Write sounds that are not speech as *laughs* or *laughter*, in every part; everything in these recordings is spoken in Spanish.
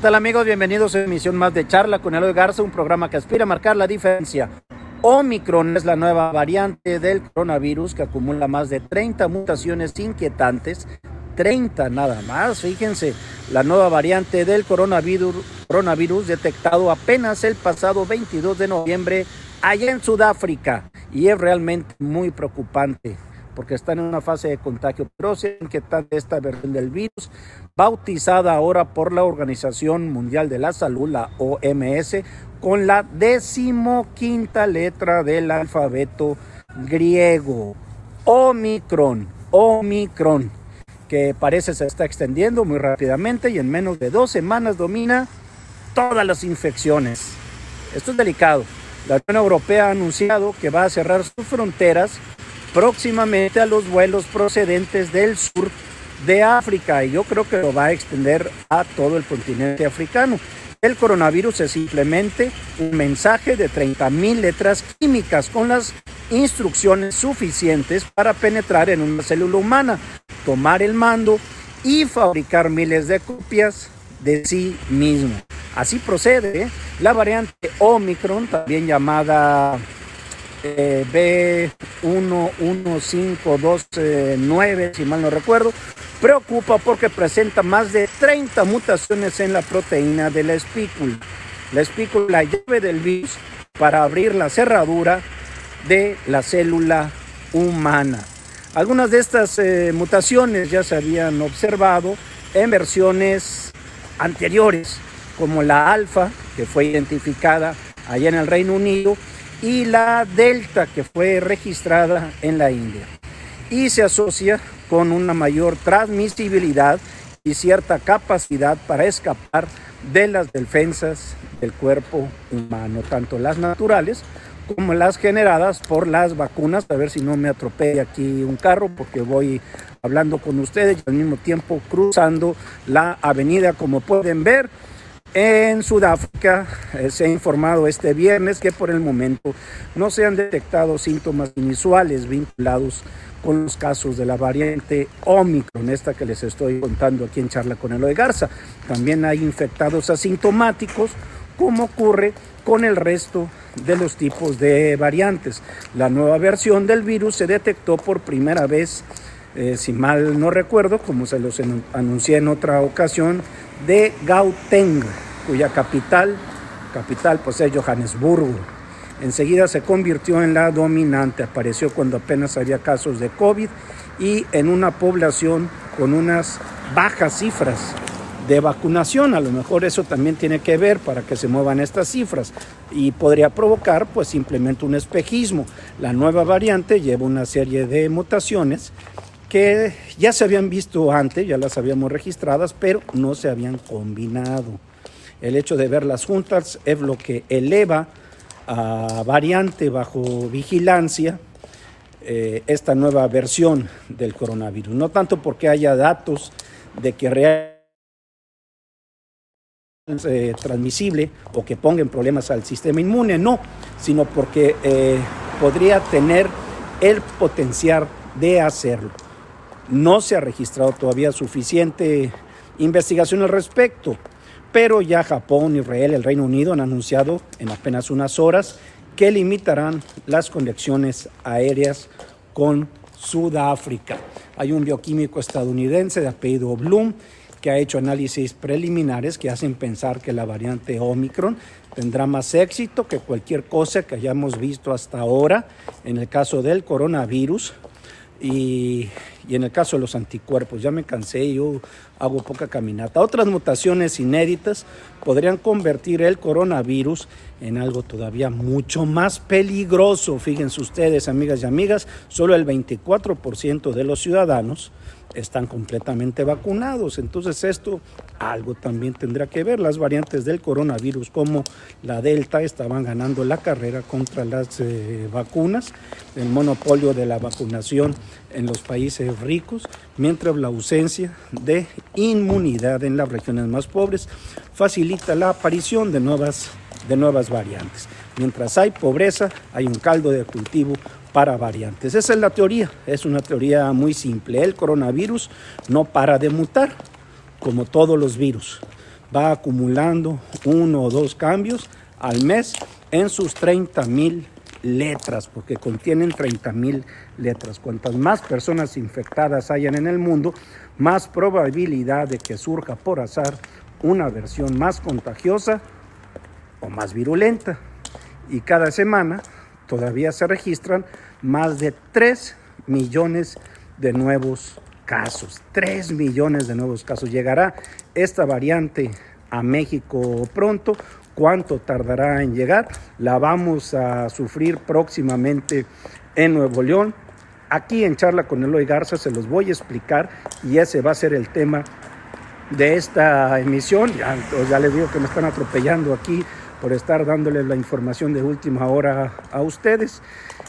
¿Qué tal amigos? Bienvenidos a emisión más de Charla con Eloy Garza, un programa que aspira a marcar la diferencia. Omicron es la nueva variante del coronavirus que acumula más de 30 mutaciones inquietantes. 30 nada más, fíjense, la nueva variante del coronavirus, coronavirus detectado apenas el pasado 22 de noviembre allá en Sudáfrica y es realmente muy preocupante porque están en una fase de contagio que tal esta versión del virus, bautizada ahora por la Organización Mundial de la Salud, la OMS, con la decimoquinta letra del alfabeto griego, Omicron, Omicron, que parece se está extendiendo muy rápidamente y en menos de dos semanas domina todas las infecciones. Esto es delicado. La Unión Europea ha anunciado que va a cerrar sus fronteras próximamente a los vuelos procedentes del sur de África y yo creo que lo va a extender a todo el continente africano. El coronavirus es simplemente un mensaje de 30.000 letras químicas con las instrucciones suficientes para penetrar en una célula humana, tomar el mando y fabricar miles de copias de sí mismo. Así procede ¿eh? la variante Omicron, también llamada B115229, si mal no recuerdo, preocupa porque presenta más de 30 mutaciones en la proteína de la espícula. La espícula llave del virus para abrir la cerradura de la célula humana. Algunas de estas eh, mutaciones ya se habían observado en versiones anteriores, como la alfa, que fue identificada allá en el Reino Unido, y la delta que fue registrada en la India. Y se asocia con una mayor transmisibilidad y cierta capacidad para escapar de las defensas del cuerpo humano, tanto las naturales como las generadas por las vacunas. A ver si no me atropella aquí un carro porque voy hablando con ustedes y al mismo tiempo cruzando la avenida como pueden ver. En Sudáfrica eh, se ha informado este viernes que por el momento no se han detectado síntomas inusuales vinculados con los casos de la variante Omicron, esta que les estoy contando aquí en Charla con de Garza. También hay infectados asintomáticos, como ocurre con el resto de los tipos de variantes. La nueva versión del virus se detectó por primera vez, eh, si mal no recuerdo, como se los anuncié en otra ocasión, de Gauteng, cuya capital, capital pues es Johannesburgo. Enseguida se convirtió en la dominante, apareció cuando apenas había casos de COVID y en una población con unas bajas cifras de vacunación. A lo mejor eso también tiene que ver para que se muevan estas cifras y podría provocar pues simplemente un espejismo. La nueva variante lleva una serie de mutaciones que ya se habían visto antes, ya las habíamos registradas, pero no se habían combinado. El hecho de verlas juntas es lo que eleva a variante bajo vigilancia eh, esta nueva versión del coronavirus. No tanto porque haya datos de que realmente eh, transmisible o que pongan problemas al sistema inmune, no, sino porque eh, podría tener el potencial de hacerlo. No se ha registrado todavía suficiente investigación al respecto, pero ya Japón, Israel, el Reino Unido han anunciado en apenas unas horas que limitarán las conexiones aéreas con Sudáfrica. Hay un bioquímico estadounidense de apellido Bloom que ha hecho análisis preliminares que hacen pensar que la variante Omicron tendrá más éxito que cualquier cosa que hayamos visto hasta ahora en el caso del coronavirus y, en el caso de los anticuerpos, ya me cansé, yo hago poca caminata. Otras mutaciones inéditas podrían convertir el coronavirus en algo todavía mucho más peligroso. Fíjense ustedes, amigas y amigas, solo el 24% de los ciudadanos están completamente vacunados. Entonces esto algo también tendrá que ver. Las variantes del coronavirus como la Delta estaban ganando la carrera contra las eh, vacunas, el monopolio de la vacunación en los países ricos, mientras la ausencia de inmunidad en las regiones más pobres facilita la aparición de nuevas, de nuevas variantes. Mientras hay pobreza, hay un caldo de cultivo para variantes. Esa es la teoría, es una teoría muy simple. El coronavirus no para de mutar, como todos los virus, va acumulando uno o dos cambios al mes en sus 30 mil letras, porque contienen 30 mil letras. Cuantas más personas infectadas hayan en el mundo, más probabilidad de que surja por azar una versión más contagiosa o más virulenta. Y cada semana todavía se registran más de 3 millones de nuevos casos. 3 millones de nuevos casos. Llegará esta variante a México pronto. ¿Cuánto tardará en llegar? La vamos a sufrir próximamente en Nuevo León. Aquí en Charla con Eloy Garza se los voy a explicar y ese va a ser el tema de esta emisión. Ya, ya les digo que me están atropellando aquí por estar dándoles la información de última hora a ustedes.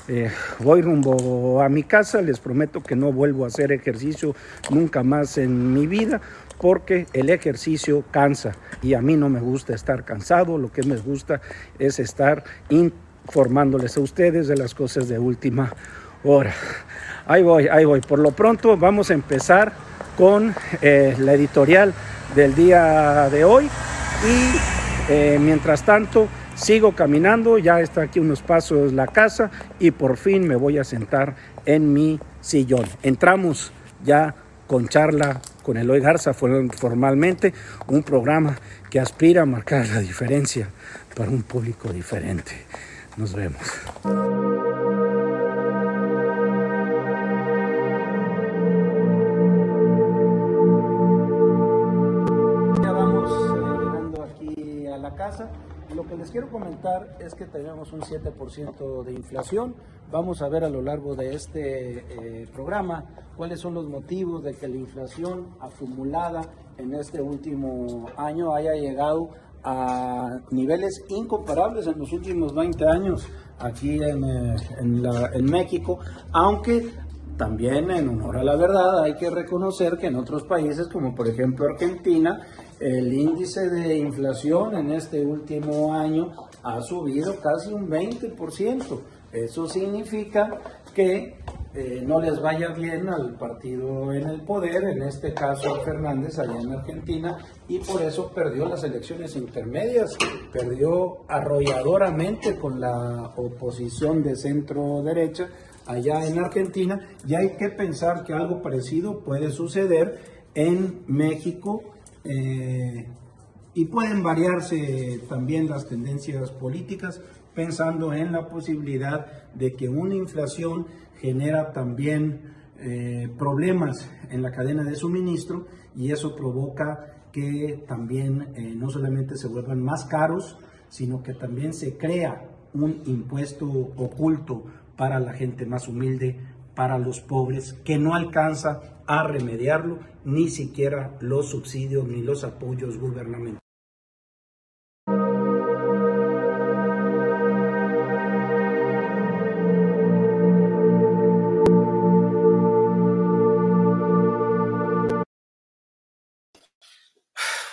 Eh, voy rumbo a mi casa, les prometo que no vuelvo a hacer ejercicio nunca más en mi vida porque el ejercicio cansa y a mí no me gusta estar cansado, lo que me gusta es estar informándoles a ustedes de las cosas de última hora. Ahí voy, ahí voy. Por lo pronto vamos a empezar con eh, la editorial del día de hoy y eh, mientras tanto sigo caminando, ya está aquí unos pasos la casa y por fin me voy a sentar en mi sillón. Entramos ya con charla con Eloy Garza formalmente, un programa que aspira a marcar la diferencia para un público diferente. Nos vemos. Ya vamos eh, llegando aquí a la casa. Lo que les quiero comentar es que tenemos un 7% de inflación. Vamos a ver a lo largo de este eh, programa cuáles son los motivos de que la inflación acumulada en este último año haya llegado a niveles incomparables en los últimos 20 años aquí en, eh, en México, aunque también en honor a la verdad hay que reconocer que en otros países como por ejemplo Argentina el índice de inflación en este último año ha subido casi un 20%. Eso significa que eh, no les vaya bien al partido en el poder, en este caso Fernández allá en Argentina, y por eso perdió las elecciones intermedias, perdió arrolladoramente con la oposición de centro derecha allá en Argentina, y hay que pensar que algo parecido puede suceder en México eh, y pueden variarse también las tendencias políticas pensando en la posibilidad de que una inflación genera también eh, problemas en la cadena de suministro y eso provoca que también eh, no solamente se vuelvan más caros, sino que también se crea un impuesto oculto para la gente más humilde, para los pobres, que no alcanza a remediarlo, ni siquiera los subsidios ni los apoyos gubernamentales.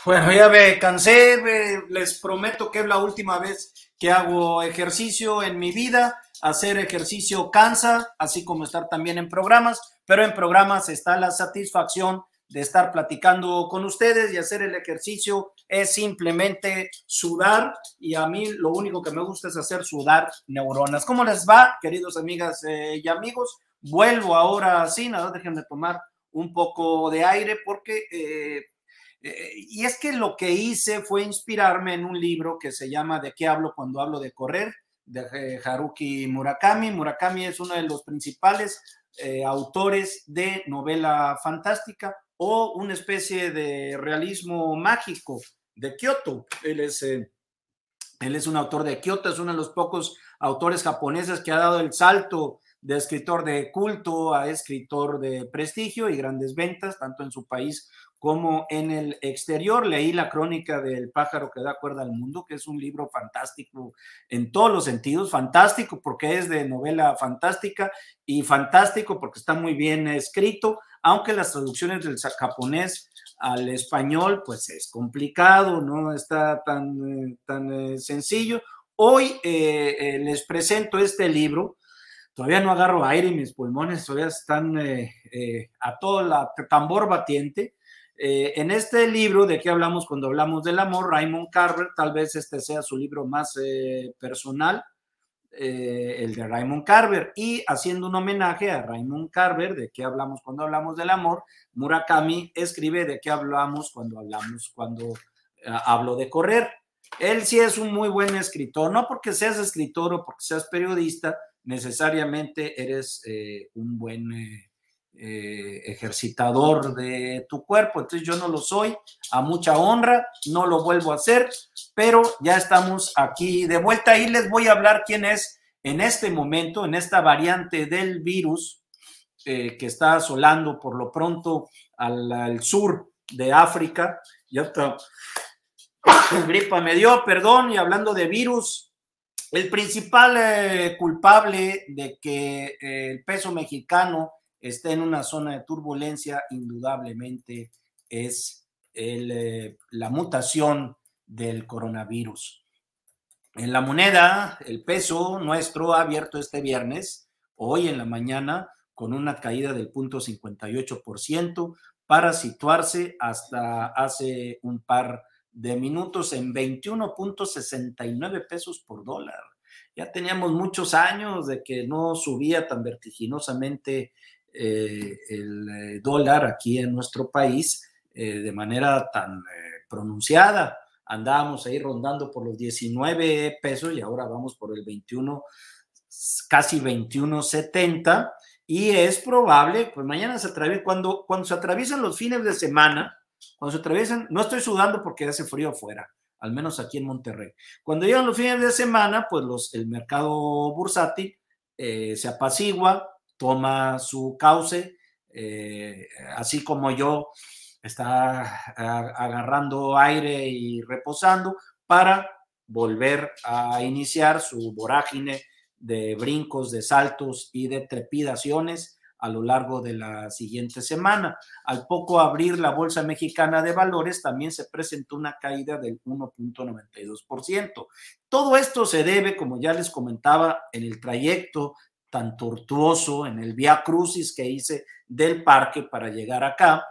Bueno, ya me cansé, les prometo que es la última vez que hago ejercicio en mi vida. Hacer ejercicio cansa, así como estar también en programas, pero en programas está la satisfacción de estar platicando con ustedes y hacer el ejercicio es simplemente sudar y a mí lo único que me gusta es hacer sudar neuronas. ¿Cómo les va, queridos amigas eh, y amigos? Vuelvo ahora sí, nada, déjenme tomar un poco de aire porque eh, eh, y es que lo que hice fue inspirarme en un libro que se llama ¿De qué hablo cuando hablo de correr? De eh, Haruki Murakami. Murakami es uno de los principales eh, autores de novela fantástica o una especie de realismo mágico de Kyoto. Él es, él es un autor de Kyoto, es uno de los pocos autores japoneses que ha dado el salto de escritor de culto a escritor de prestigio y grandes ventas, tanto en su país como en el exterior. Leí la crónica del pájaro que da cuerda al mundo, que es un libro fantástico en todos los sentidos, fantástico porque es de novela fantástica y fantástico porque está muy bien escrito, aunque las traducciones del japonés al español pues es complicado, no está tan, eh, tan eh, sencillo. Hoy eh, les presento este libro. Todavía no agarro aire y mis pulmones todavía están a todo la tambor batiente Eh, en este libro, ¿de qué hablamos cuando hablamos del amor? Raymond Carver, tal vez este sea su libro más eh, personal, eh, el de Raymond Carver, y haciendo un homenaje a Raymond Carver, ¿de qué hablamos cuando hablamos del amor? Murakami escribe de qué hablamos cuando hablamos, cuando hablo de correr. Él sí es un muy buen escritor, no porque seas escritor o porque seas periodista, necesariamente eres un buen eh, ejercitador de tu cuerpo. Entonces yo no lo soy, a mucha honra, no lo vuelvo a hacer, pero ya estamos aquí de vuelta y les voy a hablar quién es en este momento, en esta variante del virus eh, que está asolando por lo pronto al, sur de África. Ya está. *coughs* Gripa me dio, perdón, y hablando de virus, el principal eh, culpable de que el peso mexicano está en una zona de turbulencia, indudablemente es eh, la mutación del coronavirus. En la moneda, el peso nuestro ha abierto este viernes, hoy en la mañana, con una caída del 0.58% para situarse hasta hace un par de minutos en 21.69 pesos por dólar. Ya teníamos muchos años de que no subía tan vertiginosamente eh, el eh, dólar aquí en nuestro país eh, de manera tan pronunciada. Andábamos ahí rondando por los 19 pesos y ahora vamos por el 21, casi 21.70 y es probable, pues mañana se atraviesa, cuando, cuando se atraviesan los fines de semana, cuando se atraviesan, no estoy sudando porque hace frío afuera, al menos aquí en Monterrey. Cuando llegan los fines de semana, pues los, el mercado bursátil se apacigua, toma su cauce, eh, así como yo está agarrando aire y reposando para volver a iniciar su vorágine de brincos, de saltos y de trepidaciones a lo largo de la siguiente semana. Al poco abrir la Bolsa Mexicana de Valores, también se presentó una caída del 1.92%. Todo esto se debe, como ya les comentaba, en el trayecto tan tortuoso en el Via Crucis que hice del parque para llegar acá.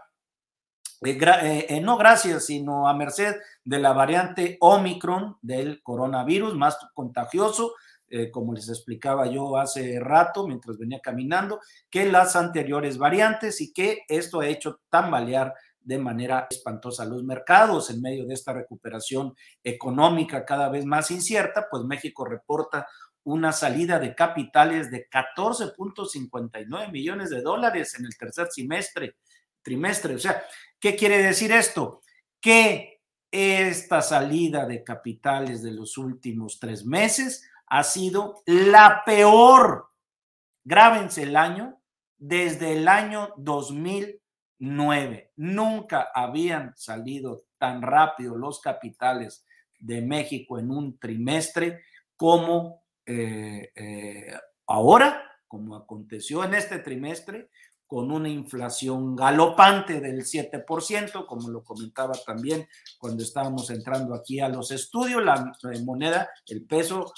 Eh, eh, eh, no gracias, sino a merced de la variante Omicron del coronavirus, más contagioso, como les explicaba yo hace rato mientras venía caminando, que las anteriores variantes y que esto ha hecho tambalear de manera espantosa los mercados en medio de esta recuperación económica cada vez más incierta, pues México reporta una salida de capitales de 14.59 millones de dólares en el tercer semestre, trimestre. O sea, ¿qué quiere decir esto? Que esta salida de capitales de los últimos tres meses ha sido la peor, grábense el año, desde el año 2009. Nunca habían salido tan rápido los capitales de México en un trimestre como eh, eh, ahora, como aconteció en este trimestre, con una inflación galopante del 7%, como lo comentaba también cuando estábamos entrando aquí a los estudios, la moneda, el peso,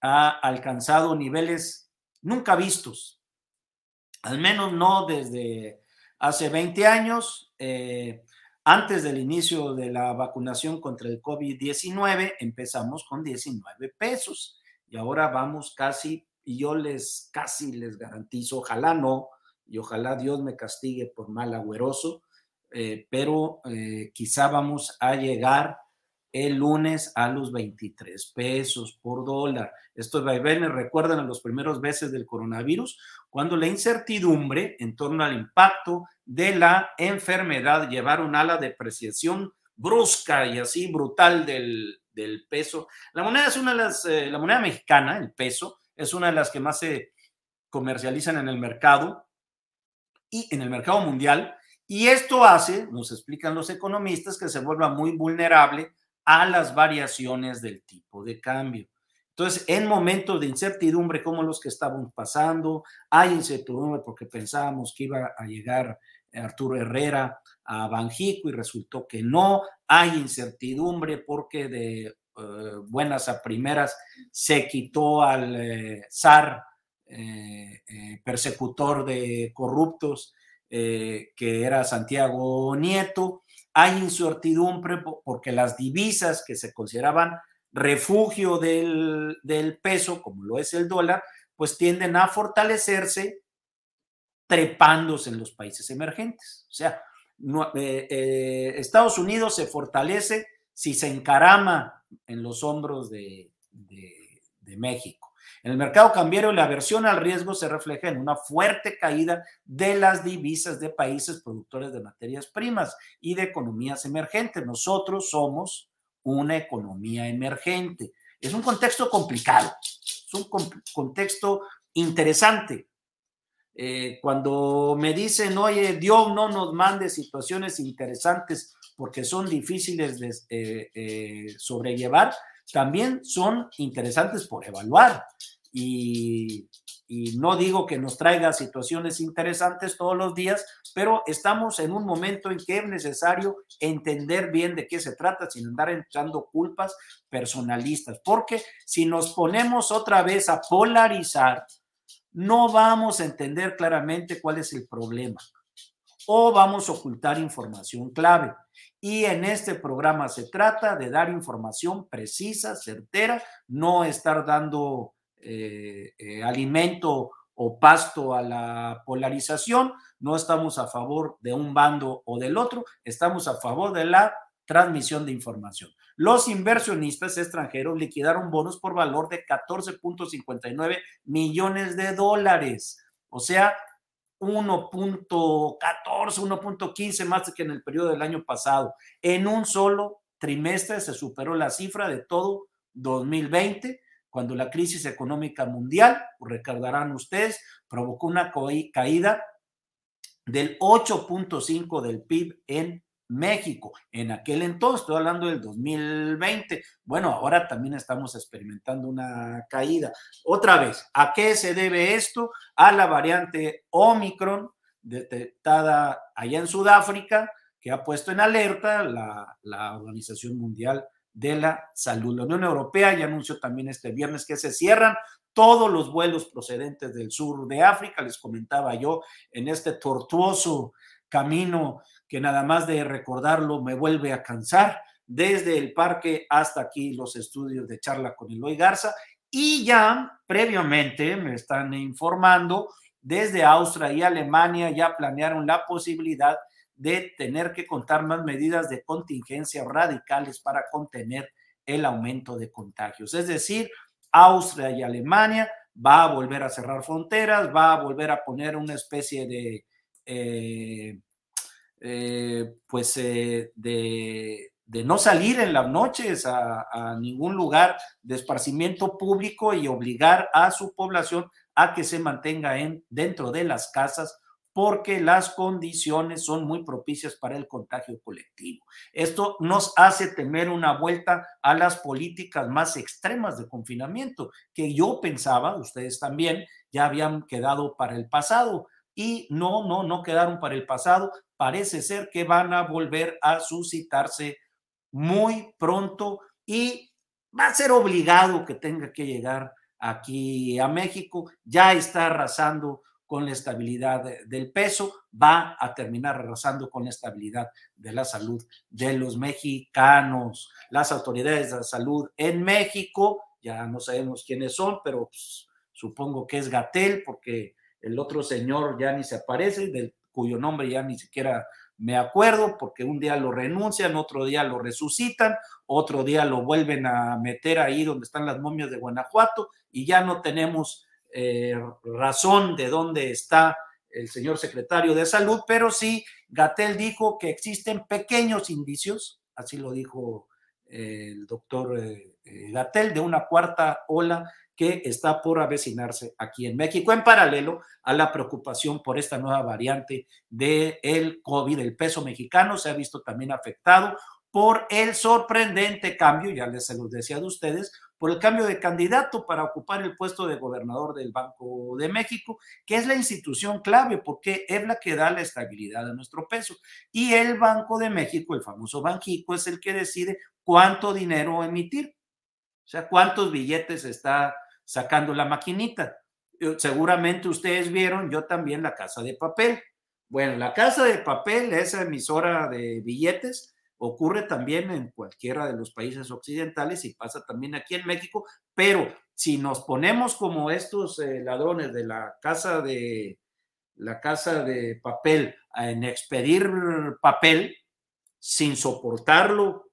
ha alcanzado niveles nunca vistos, al menos no desde hace 20 años. Eh, antes del inicio de la vacunación contra el COVID-19 empezamos con 19 pesos y ahora vamos casi, y yo les casi les garantizo, ojalá no, y ojalá Dios me castigue por mal agüeroso, eh, pero eh, quizá vamos a llegar el lunes a los 23 pesos por dólar. Estos vaivenes recuerdan a los primeros meses del coronavirus, cuando la incertidumbre en torno al impacto de la enfermedad llevaron a la depreciación brusca y así brutal del, del peso. La moneda es una de las, eh, la moneda mexicana, el peso, es una de las que más se comercializan en el mercado y en el mercado mundial. Y esto hace, nos explican los economistas, que se vuelva muy vulnerable a las variaciones del tipo de cambio. Entonces, en momentos de incertidumbre como los que estaban pasando, hay incertidumbre porque pensábamos que iba a llegar Arturo Herrera a Banjico y resultó que no. Hay incertidumbre porque de eh, buenas a primeras se quitó al eh, zar eh, persecutor de corruptos que era Santiago Nieto. Hay incertidumbre porque las divisas que se consideraban refugio del peso, como lo es el dólar, pues tienden a fortalecerse trepándose en los países emergentes. O sea, eh, eh, Estados Unidos se fortalece si se encarama en los hombros de, de México. En el mercado cambiario, la aversión al riesgo se refleja en una fuerte caída de las divisas de países productores de materias primas y de economías emergentes. Nosotros somos una economía emergente. Es un contexto complicado, es un contexto interesante. Eh, cuando me dicen, oye, Dios no nos mande situaciones interesantes porque son difíciles de eh, eh, sobrellevar, también son interesantes por evaluar. Y, y, no digo que nos traiga situaciones interesantes todos los días, pero estamos en un momento en que es necesario entender bien de qué se trata sin andar echando culpas personalistas, porque si nos ponemos otra vez a polarizar, no vamos a entender claramente cuál es el problema o vamos a ocultar información clave. Y en este programa se trata de dar información precisa, certera, no estar dando eh, eh, alimento o pasto a la polarización, no estamos a favor de un bando o del otro, estamos a favor de la transmisión de información. Los inversionistas extranjeros liquidaron bonos por valor de 14.59 millones de dólares, o sea, 1.14, 1.15 más que en el periodo del año pasado. En un solo trimestre se superó la cifra de todo 2020, cuando la crisis económica mundial, recordarán ustedes, provocó una caída del 8.5 del PIB en México. En aquel entonces, estoy hablando del 2020. Bueno, ahora también estamos experimentando una caída. Otra vez, ¿a qué se debe esto? A la variante Omicron detectada allá en Sudáfrica, que ha puesto en alerta la, la Organización Mundial de la Salud. La Unión Europea ya anunció también este viernes que se cierran todos los vuelos procedentes del sur de África. Les comentaba yo en este tortuoso camino que nada más de recordarlo me vuelve a cansar, desde el parque hasta aquí los estudios de charla con Eloy Garza. Y ya previamente me están informando, desde Austria y Alemania ya planearon la posibilidad de tener que contar más medidas de contingencia radicales para contener el aumento de contagios. Es decir, Austria y Alemania va a volver a cerrar fronteras, va a volver a poner una especie de eh, eh, pues eh, de, no salir en las noches a, ningún lugar de esparcimiento público y obligar a su población a que se mantenga en, dentro de las casas porque las condiciones son muy propicias para el contagio colectivo. Esto nos hace temer una vuelta a las políticas más extremas de confinamiento, que yo pensaba, ustedes también, ya habían quedado para el pasado. Y no, no, no quedaron para el pasado parece ser que van a volver a suscitarse muy pronto y va a ser obligado que tenga que llegar aquí a México. Ya está arrasando con la estabilidad del peso, va a terminar arrasando con la estabilidad de la salud de los mexicanos. Las autoridades de salud en México, ya no sabemos quiénes son, pero pues, supongo que es Gatel, porque el otro señor ya ni se aparece, del cuyo nombre ya ni siquiera me acuerdo, porque un día lo renuncian, otro día lo resucitan, otro día lo vuelven a meter ahí donde están las momias de Guanajuato y ya no tenemos eh, razón de dónde está el señor secretario de salud, pero sí, Gatel dijo que existen pequeños indicios, así lo dijo eh, el doctor eh, Gatel, de una cuarta ola que está por avecinarse aquí en México, en paralelo a la preocupación por esta nueva variante del el COVID. El peso mexicano se ha visto también afectado por el sorprendente cambio, ya les se los decía de ustedes, por el cambio de candidato para ocupar el puesto de gobernador del Banco de México, que es la institución clave porque es la que da la estabilidad a nuestro peso. Y el Banco de México, el famoso Banjico, es el que decide cuánto dinero emitir. O sea, cuántos billetes está sacando la maquinita. Seguramente ustedes vieron, yo también la casa de papel. Bueno, la casa de papel, esa emisora de billetes, ocurre también en cualquiera de los países occidentales y pasa también aquí en México, pero si nos ponemos como estos eh, ladrones de la casa de la casa de papel en expedir papel sin soportarlo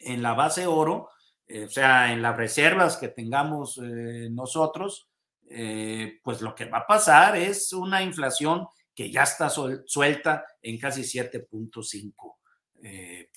en la base oro, eh, o sea, en las reservas que tengamos eh, nosotros, pues lo que va a pasar es una inflación que ya está suelta en casi 7.5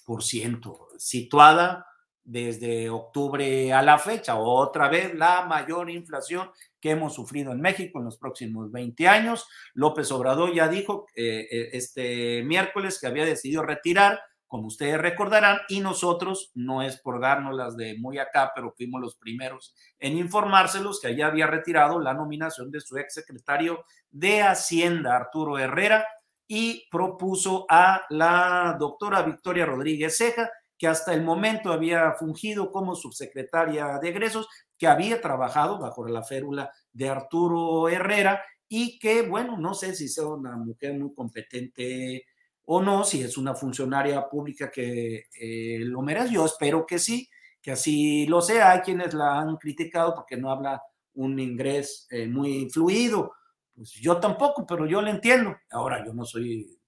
por ciento, situada desde octubre a la fecha, otra vez la mayor inflación que hemos sufrido en México en los próximos 20 años. López Obrador ya dijo eh, eh, este miércoles que había decidido retirar, como ustedes recordarán, y nosotros, no es por las de muy acá, pero fuimos los primeros en informárselos que ya había retirado la nominación de su ex secretario de Hacienda, Arturo Herrera, y propuso a la doctora Victoria Rodríguez Ceja, que hasta el momento había fungido como subsecretaria de egresos, que había trabajado bajo la férula de Arturo Herrera y que, bueno, no sé si sea una mujer muy competente o no, si es una funcionaria pública que eh, lo merece. Yo espero que sí, que así lo sea. Hay quienes la han criticado porque no habla un inglés eh, muy fluido. Pues yo tampoco, pero yo le entiendo. Ahora, yo no soy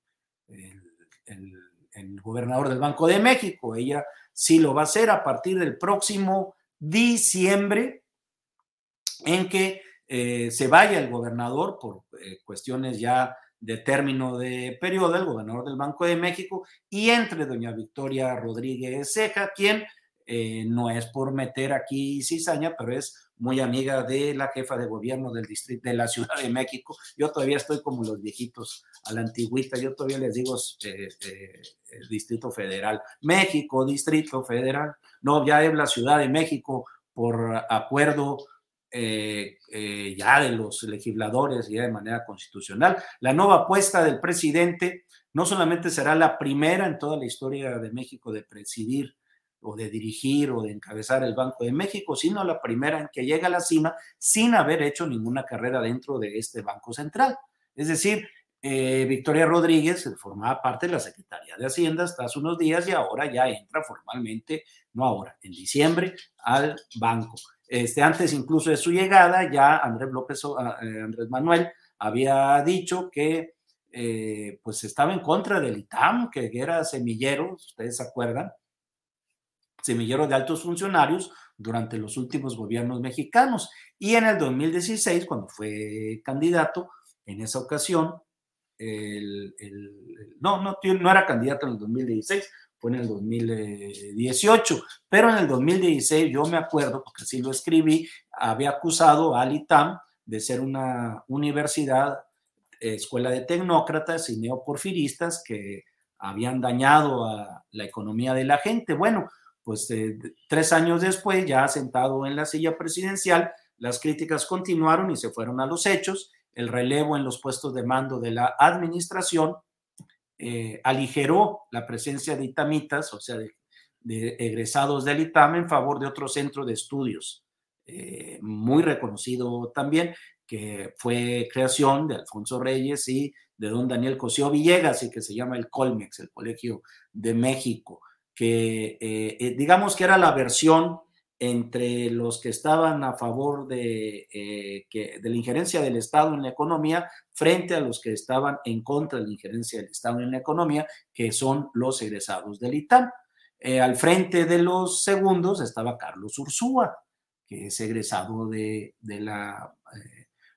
el gobernador del Banco de México. Ella sí lo va a hacer a partir del próximo diciembre, en que eh, se vaya el gobernador por cuestiones ya de término de periodo, el gobernador del Banco de México, y entre doña Victoria Rodríguez Ceja, quien eh, no es por meter aquí cizaña, pero es muy amiga de la jefa de gobierno del distrito de la Ciudad de México. Yo todavía estoy como los viejitos a la antigüita, yo todavía les digo eh, eh, Distrito Federal. México, Distrito Federal. No, ya es la Ciudad de México por acuerdo ya de los legisladores, ya de manera constitucional. La nueva apuesta del presidente no solamente será la primera en toda la historia de México de presidir o de dirigir o de encabezar el Banco de México, sino la primera en que llega a la cima sin haber hecho ninguna carrera dentro de este Banco Central. Es decir, eh, Victoria Rodríguez formaba parte de la Secretaría de Hacienda hasta hace unos días y ahora ya entra formalmente, no ahora, en diciembre, al banco. Este, antes incluso de su llegada, ya Andrés López, eh, Andrés Manuel había dicho que eh, pues estaba en contra del ITAM, que era semillero, ustedes se acuerdan, semillero de altos funcionarios durante los últimos gobiernos mexicanos. Y en el 2016, cuando fue candidato, en esa ocasión, el, no, no, no era candidato en el 2016, fue en el 2018, pero en el 2016 yo me acuerdo, porque así lo escribí, había acusado al ITAM de ser una universidad, escuela de tecnócratas y neoporfiristas que habían dañado a la economía de la gente. Bueno, pues eh, tres años después, ya sentado en la silla presidencial, las críticas continuaron y se fueron a los hechos. El relevo en los puestos de mando de la administración eh, aligeró la presencia de itamitas, o sea, de, egresados del ITAM en favor de otro centro de estudios eh, muy reconocido también, que fue creación de Alfonso Reyes y de don Daniel Cosío Villegas y que se llama el Colmex, el Colegio de México que eh, eh, digamos que era la versión entre los que estaban a favor de, eh, de la injerencia del Estado en la economía frente a los que estaban en contra de la injerencia del Estado en la economía, que son los egresados del ITAM. al frente de los segundos estaba Carlos Ursúa, que es egresado de, de la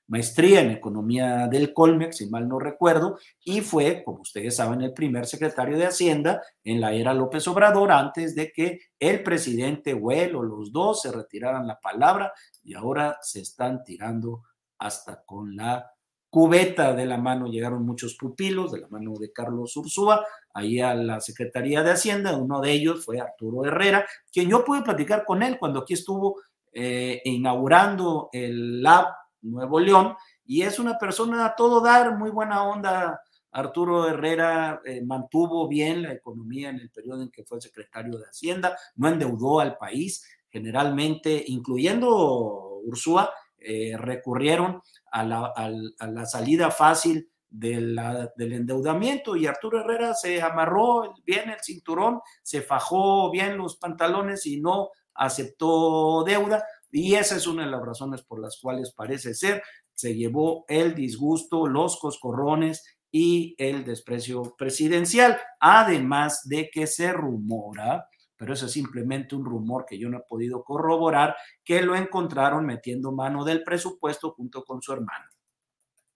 maestría en economía del Colmex, si mal no recuerdo, y fue, como ustedes saben, el primer secretario de Hacienda en la era López Obrador, antes de que el presidente Huel o los dos se retiraran la palabra y ahora se están tirando hasta con la cubeta de la mano. Llegaron muchos pupilos de la mano de Carlos Ursúa, ahí a la Secretaría de Hacienda. Uno de ellos fue Arturo Herrera, quien yo pude platicar con él cuando aquí estuvo eh, inaugurando el lab Nuevo León, y es una persona a todo dar, muy buena onda. Arturo Herrera eh, mantuvo bien la economía en el periodo en que fue secretario de Hacienda, no endeudó al país, generalmente, incluyendo Ursúa, eh, recurrieron a la, salida fácil del endeudamiento y Arturo Herrera se amarró bien el cinturón, se fajó bien los pantalones y no aceptó deuda. Y esa es una de las razones por las cuales parece ser se llevó el disgusto, los coscorrones y el desprecio presidencial, además de que se rumora, pero eso es simplemente un rumor que yo no he podido corroborar, que lo encontraron metiendo mano del presupuesto junto con su hermano.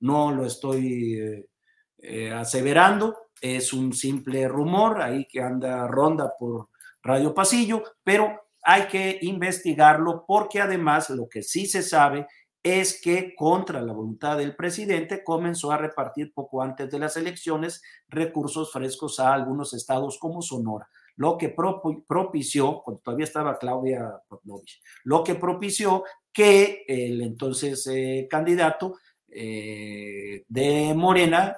No lo estoy eh, eh, aseverando, es un simple rumor ahí que anda ronda por Radio Pasillo, pero hay que investigarlo porque además lo que sí se sabe es que contra la voluntad del presidente comenzó a repartir poco antes de las elecciones recursos frescos a algunos estados como Sonora, lo que propició, cuando todavía estaba Claudia lo que propició que el entonces eh, candidato eh, de Morena,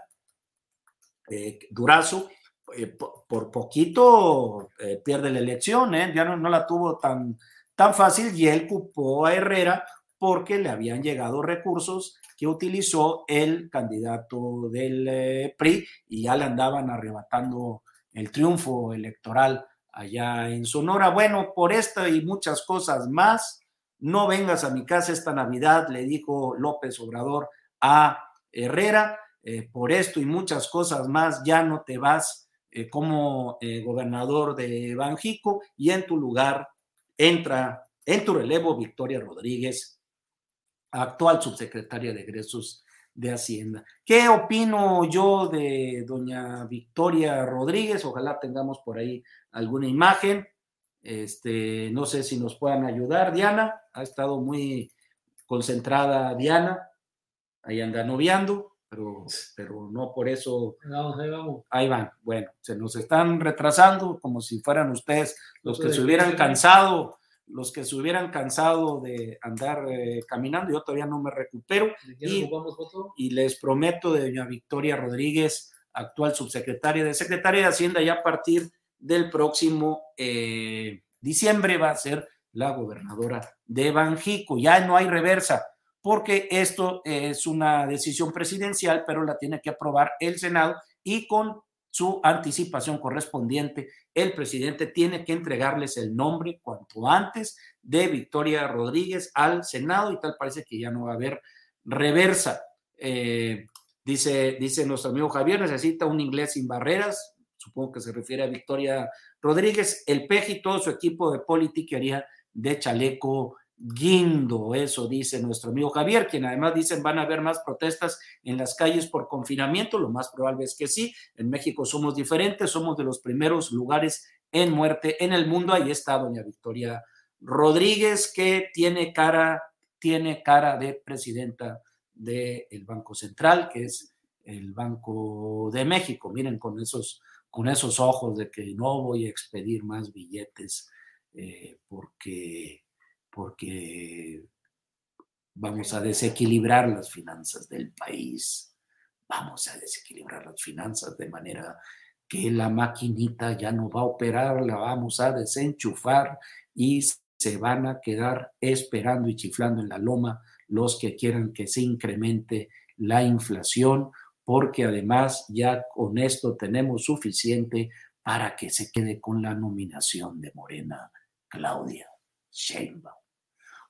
eh, Durazo, por, poquito pierde la elección, ya no, no, la tuvo tan, tan fácil y él cupó a Herrera porque le habían llegado recursos que utilizó el candidato del eh, PRI y ya le andaban arrebatando el triunfo electoral allá en Sonora. Bueno, por esto y muchas cosas más, no vengas a mi casa esta Navidad, le dijo López Obrador a Herrera. Eh, por esto y muchas cosas más, ya no te vas eh, como gobernador de Banjico y en tu lugar entra en tu relevo Victoria Rodríguez actual subsecretaria de egresos de Hacienda. ¿Qué opino yo de doña Victoria Rodríguez? Ojalá tengamos por ahí alguna imagen. Este, no sé si nos puedan ayudar. Diana, ha estado muy concentrada Diana, ahí anda noviando, pero, pero no por eso. Vamos, ahí vamos. Ahí van. Bueno, se nos están retrasando como si fueran ustedes los que se hubieran cansado los que se hubieran cansado de andar eh, caminando, yo todavía no me recupero. Y, y, les prometo de doña Victoria Rodríguez, actual subsecretaria de Secretaría de Hacienda, ya a partir del próximo eh, diciembre va a ser la gobernadora de Banjico. Ya no hay reversa, porque esto es una decisión presidencial, pero la tiene que aprobar el Senado y con su anticipación correspondiente, el presidente tiene que entregarles el nombre cuanto antes de Victoria Rodríguez al Senado y tal parece que ya no va a haber reversa. Eh, dice, dice nuestro amigo Javier, necesita un inglés sin barreras, supongo que se refiere a Victoria Rodríguez, el PEJ y todo su equipo de politiquería de chaleco guindo, eso dice nuestro amigo Javier, quien además dicen van a haber más protestas en las calles por confinamiento, lo más probable es que sí, en México somos diferentes, somos de los primeros lugares en muerte en el mundo, ahí está doña Victoria Rodríguez, que tiene cara, tiene cara de presidenta del Banco Central, que es el Banco de México, miren con esos, con esos ojos de que no voy a expedir más billetes eh, porque porque vamos a desequilibrar las finanzas del país, vamos a desequilibrar las finanzas de manera que la maquinita ya no va a operar, la vamos a desenchufar y se van a quedar esperando y chiflando en la loma los que quieran que se incremente la inflación, porque además ya con esto tenemos suficiente para que se quede con la nominación de Morena Claudia Sheinbaum.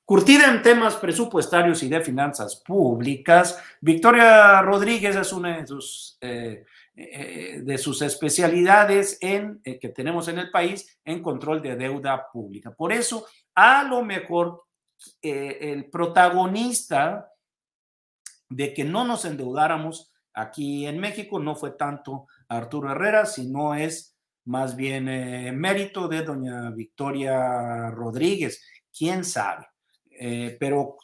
Curtida en temas presupuestarios y de finanzas públicas, Victoria Rodríguez es una de sus, eh, eh, especialidades en, eh, que tenemos en el país en control de deuda pública. Por eso, a lo mejor el protagonista de que no nos endeudáramos aquí en México no fue tanto Arturo Herrera, sino es más bien mérito de doña Victoria Rodríguez. ¿Quién sabe? Eh, pero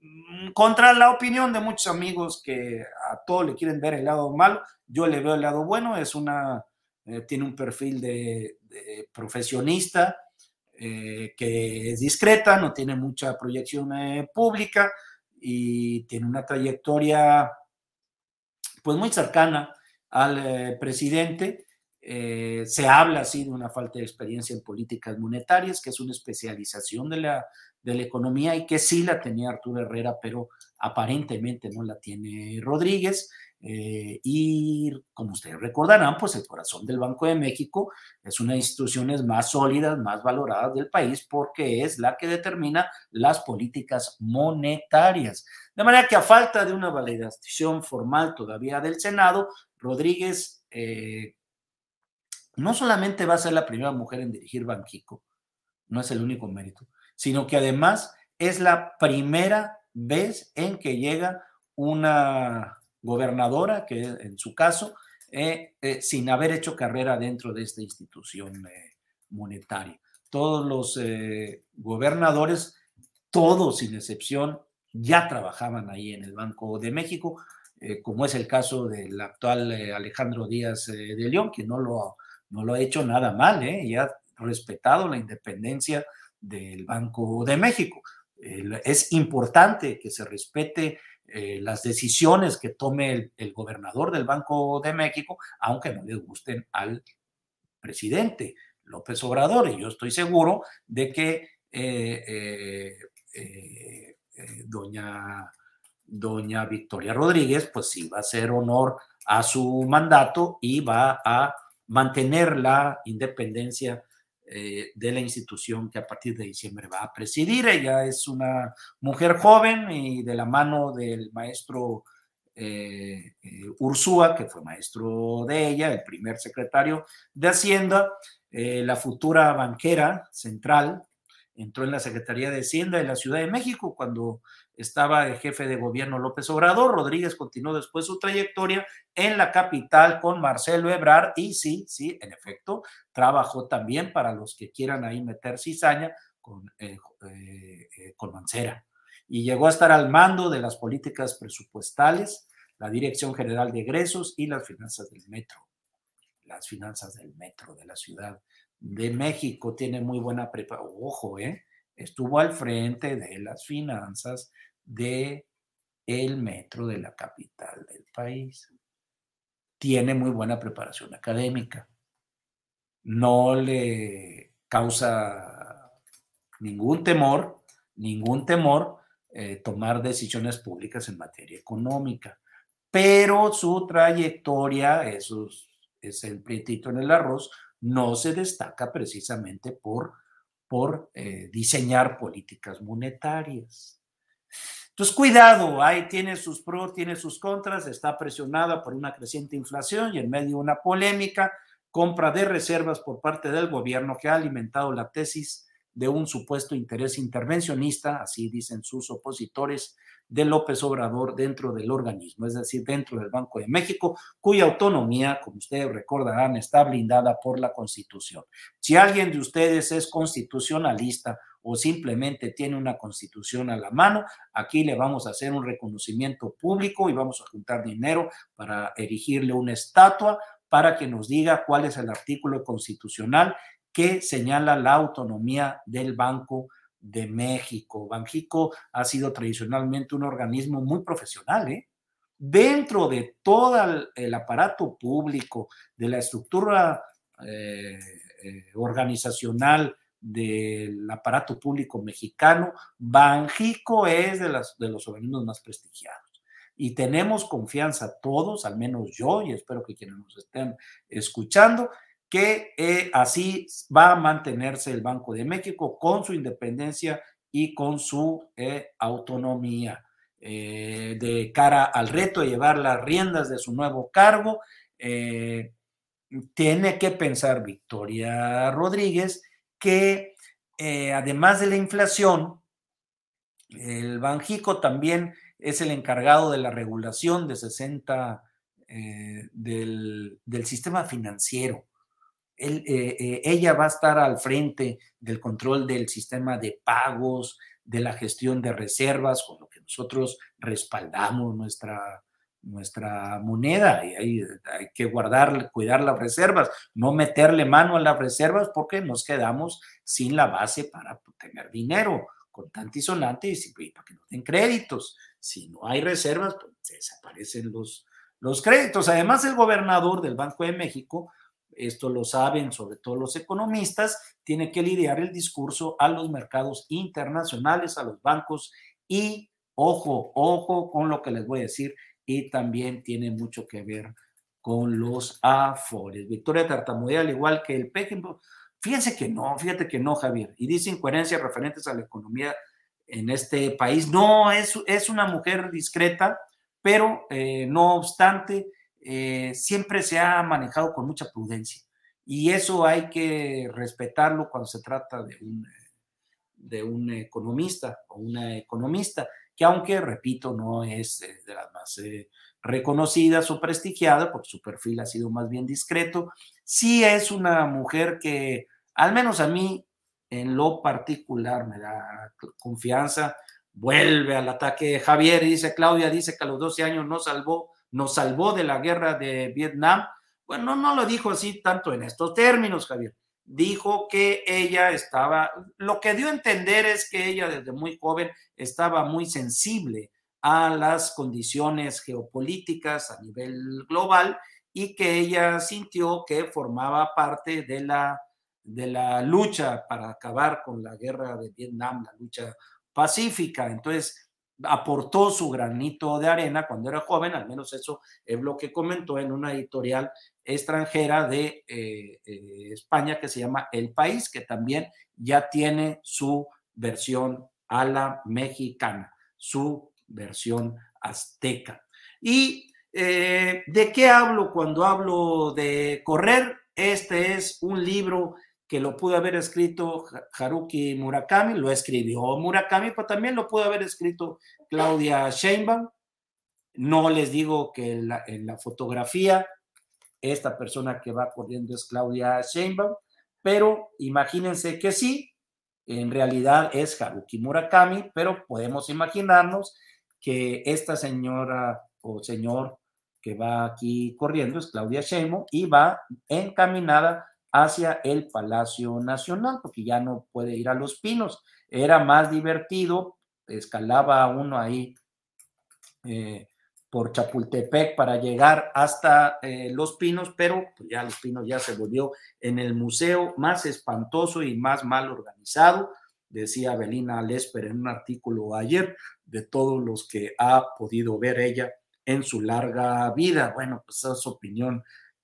mm, contra la opinión de muchos amigos que a todos le quieren ver el lado malo, yo le veo el lado bueno, es una, eh, tiene un perfil de, profesionista eh, que es discreta, no tiene mucha proyección pública y tiene una trayectoria pues muy cercana al presidente. Se habla así de una falta de experiencia en políticas monetarias, que es una especialización de la de la economía y que sí la tenía Arturo Herrera, pero aparentemente no la tiene Rodríguez. Eh, y como ustedes recordarán, pues el corazón del Banco de México es una de las instituciones más sólidas, más valoradas del país porque es la que determina las políticas monetarias. De manera que a falta de una validación formal todavía del Senado, Rodríguez eh, no solamente va a ser la primera mujer en dirigir Banquico, no es el único mérito, sino que además es la primera vez en que llega una gobernadora, que en su caso, eh, eh, sin haber hecho carrera dentro de esta institución eh, monetaria. Todos los gobernadores, todos sin excepción, ya trabajaban ahí en el Banco de México, como es el caso del actual Alejandro Díaz de León, que no lo, no lo ha hecho nada mal, y ha respetado la independencia del Banco de México. es importante que se respete eh, las decisiones que tome el, gobernador del Banco de México, aunque no les gusten al presidente López Obrador. Y yo estoy seguro de que eh, eh, doña, doña Victoria Rodríguez, pues sí va a hacer honor a su mandato y va a mantener la independencia eh, de la institución que a partir de diciembre va a presidir. Ella es una mujer joven y de la mano del maestro eh, eh, Ursúa, que fue maestro de ella, el primer secretario de Hacienda, la futura banquera central, entró en la Secretaría de Hacienda de la Ciudad de México cuando estaba el jefe de gobierno López Obrador. Rodríguez continuó después su trayectoria en la capital con Marcelo Ebrard y sí, sí, en efecto, trabajó también para los que quieran ahí meter cizaña con, eh, eh, eh, con Mancera. Y llegó a estar al mando de las políticas presupuestales, la Dirección General de Egresos y las finanzas del metro. Las finanzas del metro de la Ciudad de México tiene muy buena preparación. Ojo, ¿eh? Estuvo al frente de las finanzas de el metro de la capital del país. Tiene muy buena preparación académica. No le causa ningún temor, ningún temor eh, tomar decisiones públicas en materia económica. Pero su trayectoria, eso es, el prietito en el arroz, no se destaca precisamente por por eh, diseñar políticas monetarias. Entonces, cuidado, ahí tiene sus pros, tiene sus contras, está presionada por una creciente inflación y en medio de una polémica, compra de reservas por parte del gobierno que ha alimentado la tesis de un supuesto interés intervencionista, así dicen sus opositores, de López Obrador dentro del organismo, es decir, dentro del Banco de México, cuya autonomía, como ustedes recordarán, está blindada por la Constitución. Si alguien de ustedes es constitucionalista o simplemente tiene una constitución a la mano, aquí le vamos a hacer un reconocimiento público y vamos a juntar dinero para erigirle una estatua para que nos diga cuál es el artículo constitucional que señala la autonomía del Banco de México. Banjico ha sido tradicionalmente un organismo muy profesional, ¿eh? Dentro de todo el aparato público, de la estructura eh, eh, organizacional del aparato público mexicano, Banjico es de, las, de los organismos más prestigiados. Y tenemos confianza todos, al menos yo, y espero que quienes nos estén escuchando, que eh, así va a mantenerse el Banco de México con su independencia y con su eh, autonomía. Eh, de cara al reto de llevar las riendas de su nuevo cargo, tiene que pensar Victoria Rodríguez que además de la inflación, el Banjico también es el encargado de la regulación de 60 del, del sistema financiero. Eh, eh, ella va a estar al frente del control del sistema de pagos, de la gestión de reservas, con lo que nosotros respaldamos nuestra, nuestra moneda y hay, hay, que guardar, cuidar las reservas, no meterle mano a las reservas porque nos quedamos sin la base para tener dinero contante y sonante y para que nos den créditos. Si no hay reservas, pues desaparecen los, los créditos. Además, el gobernador del Banco de México esto lo saben sobre todo los economistas, tiene que lidiar el discurso a los mercados internacionales, a los bancos y, ojo, ojo con lo que les voy a decir, y también tiene mucho que ver con los afores. Victoria tartamudea al igual que el Peking. Fíjense que no, fíjate que no, Javier. Y dice incoherencias referentes a la economía en este país. No, es, es una mujer discreta, pero eh, no obstante, eh, siempre se ha manejado con mucha prudencia. Y eso hay que respetarlo cuando se trata de un, de un economista o una economista, que aunque, repito, no es eh, de las más reconocidas o prestigiadas, porque su perfil ha sido más bien discreto, sí es una mujer que, al menos a mí, en lo particular, me da confianza. Vuelve al ataque Javier dice, Claudia dice que a los 12 años nos salvó, nos salvó de la guerra de Vietnam. Bueno, no lo dijo así tanto en estos términos, Javier. Dijo que ella estaba, lo que dio a entender es que ella desde muy joven estaba muy sensible a las condiciones geopolíticas a nivel global y que ella sintió que formaba parte de la, de la lucha para acabar con la guerra de Vietnam, la lucha pacífica. Entonces, aportó su granito de arena cuando era joven, al menos eso es lo que comentó en una editorial extranjera de eh, eh, España que se llama El País, que también ya tiene su versión a la mexicana, su versión azteca. ¿Y eh, de qué hablo cuando hablo de correr? Este es un libro que lo pudo haber escrito Haruki Murakami, lo escribió Murakami, pero también lo pudo haber escrito Claudia Sheinbaum. No les digo que en la, fotografía esta persona que va corriendo es Claudia Sheinbaum, pero imagínense que sí, en realidad es Haruki Murakami, pero podemos imaginarnos que esta señora o señor que va aquí corriendo es Claudia Sheinbaum y va encaminada hacia el Palacio Nacional, porque ya no puede ir a Los Pinos. Era más divertido, escalaba uno ahí eh, por Chapultepec para llegar hasta eh, Los Pinos, pero pues, ya Los Pinos ya se volvió en el museo más espantoso y más mal organizado, decía Belina Lesper en un artículo ayer, de todos los que ha podido ver ella en su larga vida. Bueno, pues esa es su opinión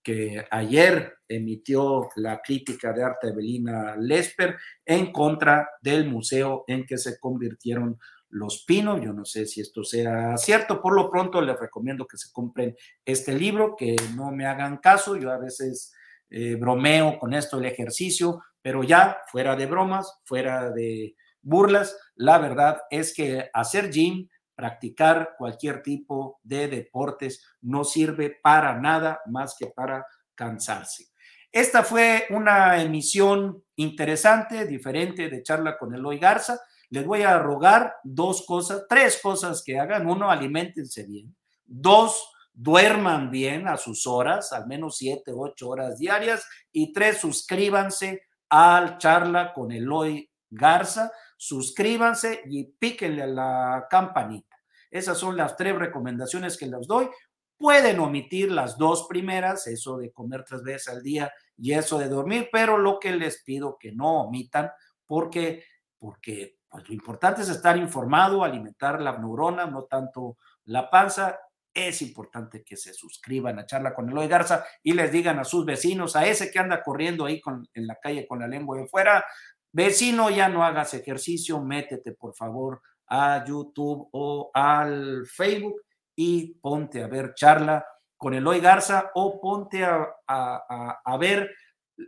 que ayer emitió la crítica de arte Belina Lesper en contra del museo en que se convirtieron los pinos. Yo no sé si esto sea cierto. Por lo pronto les recomiendo que se compren este libro, que no me hagan caso. Yo a veces eh, bromeo con esto el ejercicio, pero ya fuera de bromas, fuera de burlas, la verdad es que hacer gym, practicar cualquier tipo de deportes no sirve para nada más que para cansarse. Esta fue una emisión interesante, diferente de charla con Eloy Garza. Les voy a rogar dos cosas, tres cosas que hagan. Uno, alimentense bien. Dos, duerman bien a sus horas, al menos siete, ocho horas diarias. Y tres, suscríbanse al charla con Eloy Garza suscríbanse y píquenle a la campanita. Esas son las tres recomendaciones que les doy. Pueden omitir las dos primeras, eso de comer tres veces al día y eso de dormir, pero lo que les pido que no omitan, porque, porque pues, lo importante es estar informado, alimentar la neurona, no tanto la panza. Es importante que se suscriban a Charla con Eloy Garza y les digan a sus vecinos, a ese que anda corriendo ahí con, en la calle con la lengua de fuera, Vecino, ya no hagas ejercicio, métete por favor a YouTube o al Facebook y ponte a ver charla con Eloy Garza o ponte a, ver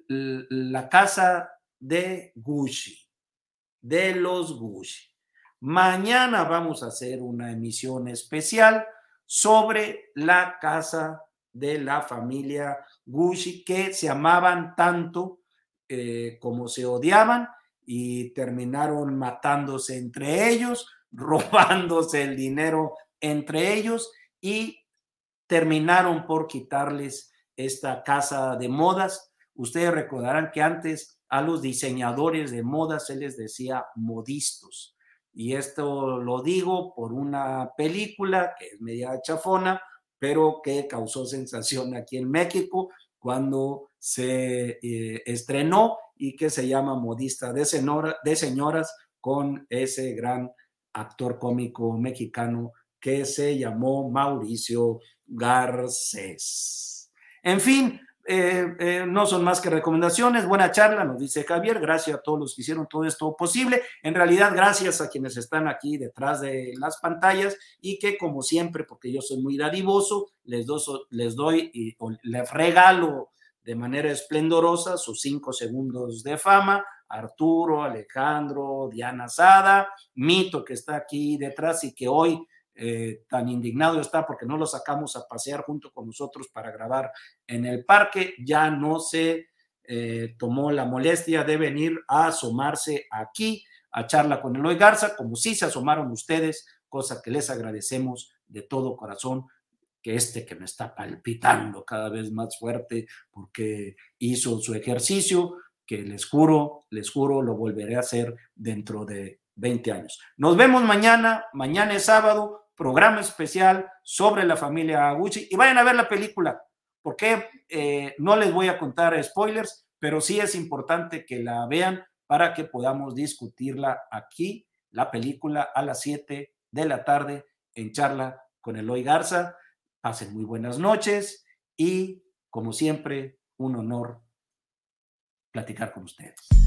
la casa de Gucci, de los Gucci. Mañana vamos a hacer una emisión especial sobre la casa de la familia Gucci que se amaban tanto eh, como se odiaban y terminaron matándose entre ellos, *laughs* robándose el dinero entre ellos y terminaron por quitarles esta casa de modas. Ustedes recordarán que antes a los diseñadores de modas se les decía modistos. Y esto lo digo por una película que es media chafona, pero que causó *laughs* sensación aquí en México cuando se eh, estrenó y que se llama Modista de, de Señoras con ese gran actor cómico mexicano que se llamó Mauricio Garcés. En fin, eh, eh, no son más que recomendaciones. Buena charla, nos dice Javier. Gracias a todos los que hicieron todo esto posible. En realidad, gracias a quienes están aquí detrás de las pantallas y que, como siempre, porque yo soy muy dadivoso, les, les doy y les regalo de manera esplendorosa sus cinco segundos de fama. Arturo, Alejandro, Diana Sada, Mito que está aquí detrás y que hoy eh, tan indignado está porque no lo sacamos a pasear junto con nosotros para grabar en el parque, ya no se eh, tomó la molestia de venir a asomarse aquí a charla con Eloy Garza, como si se asomaron ustedes, cosa que les agradecemos de todo corazón que este que me está palpitando cada vez más fuerte porque hizo su ejercicio, que les juro, les juro, lo volveré a hacer dentro de 20 años. Nos vemos mañana, mañana es sábado, programa especial sobre la familia Aguchi y vayan a ver la película, porque eh, no les voy a contar spoilers, pero sí es importante que la vean para que podamos discutirla aquí, la película a las 7 de la tarde en charla con Eloy Garza. Pasen muy buenas noches y, como siempre, un honor platicar con ustedes.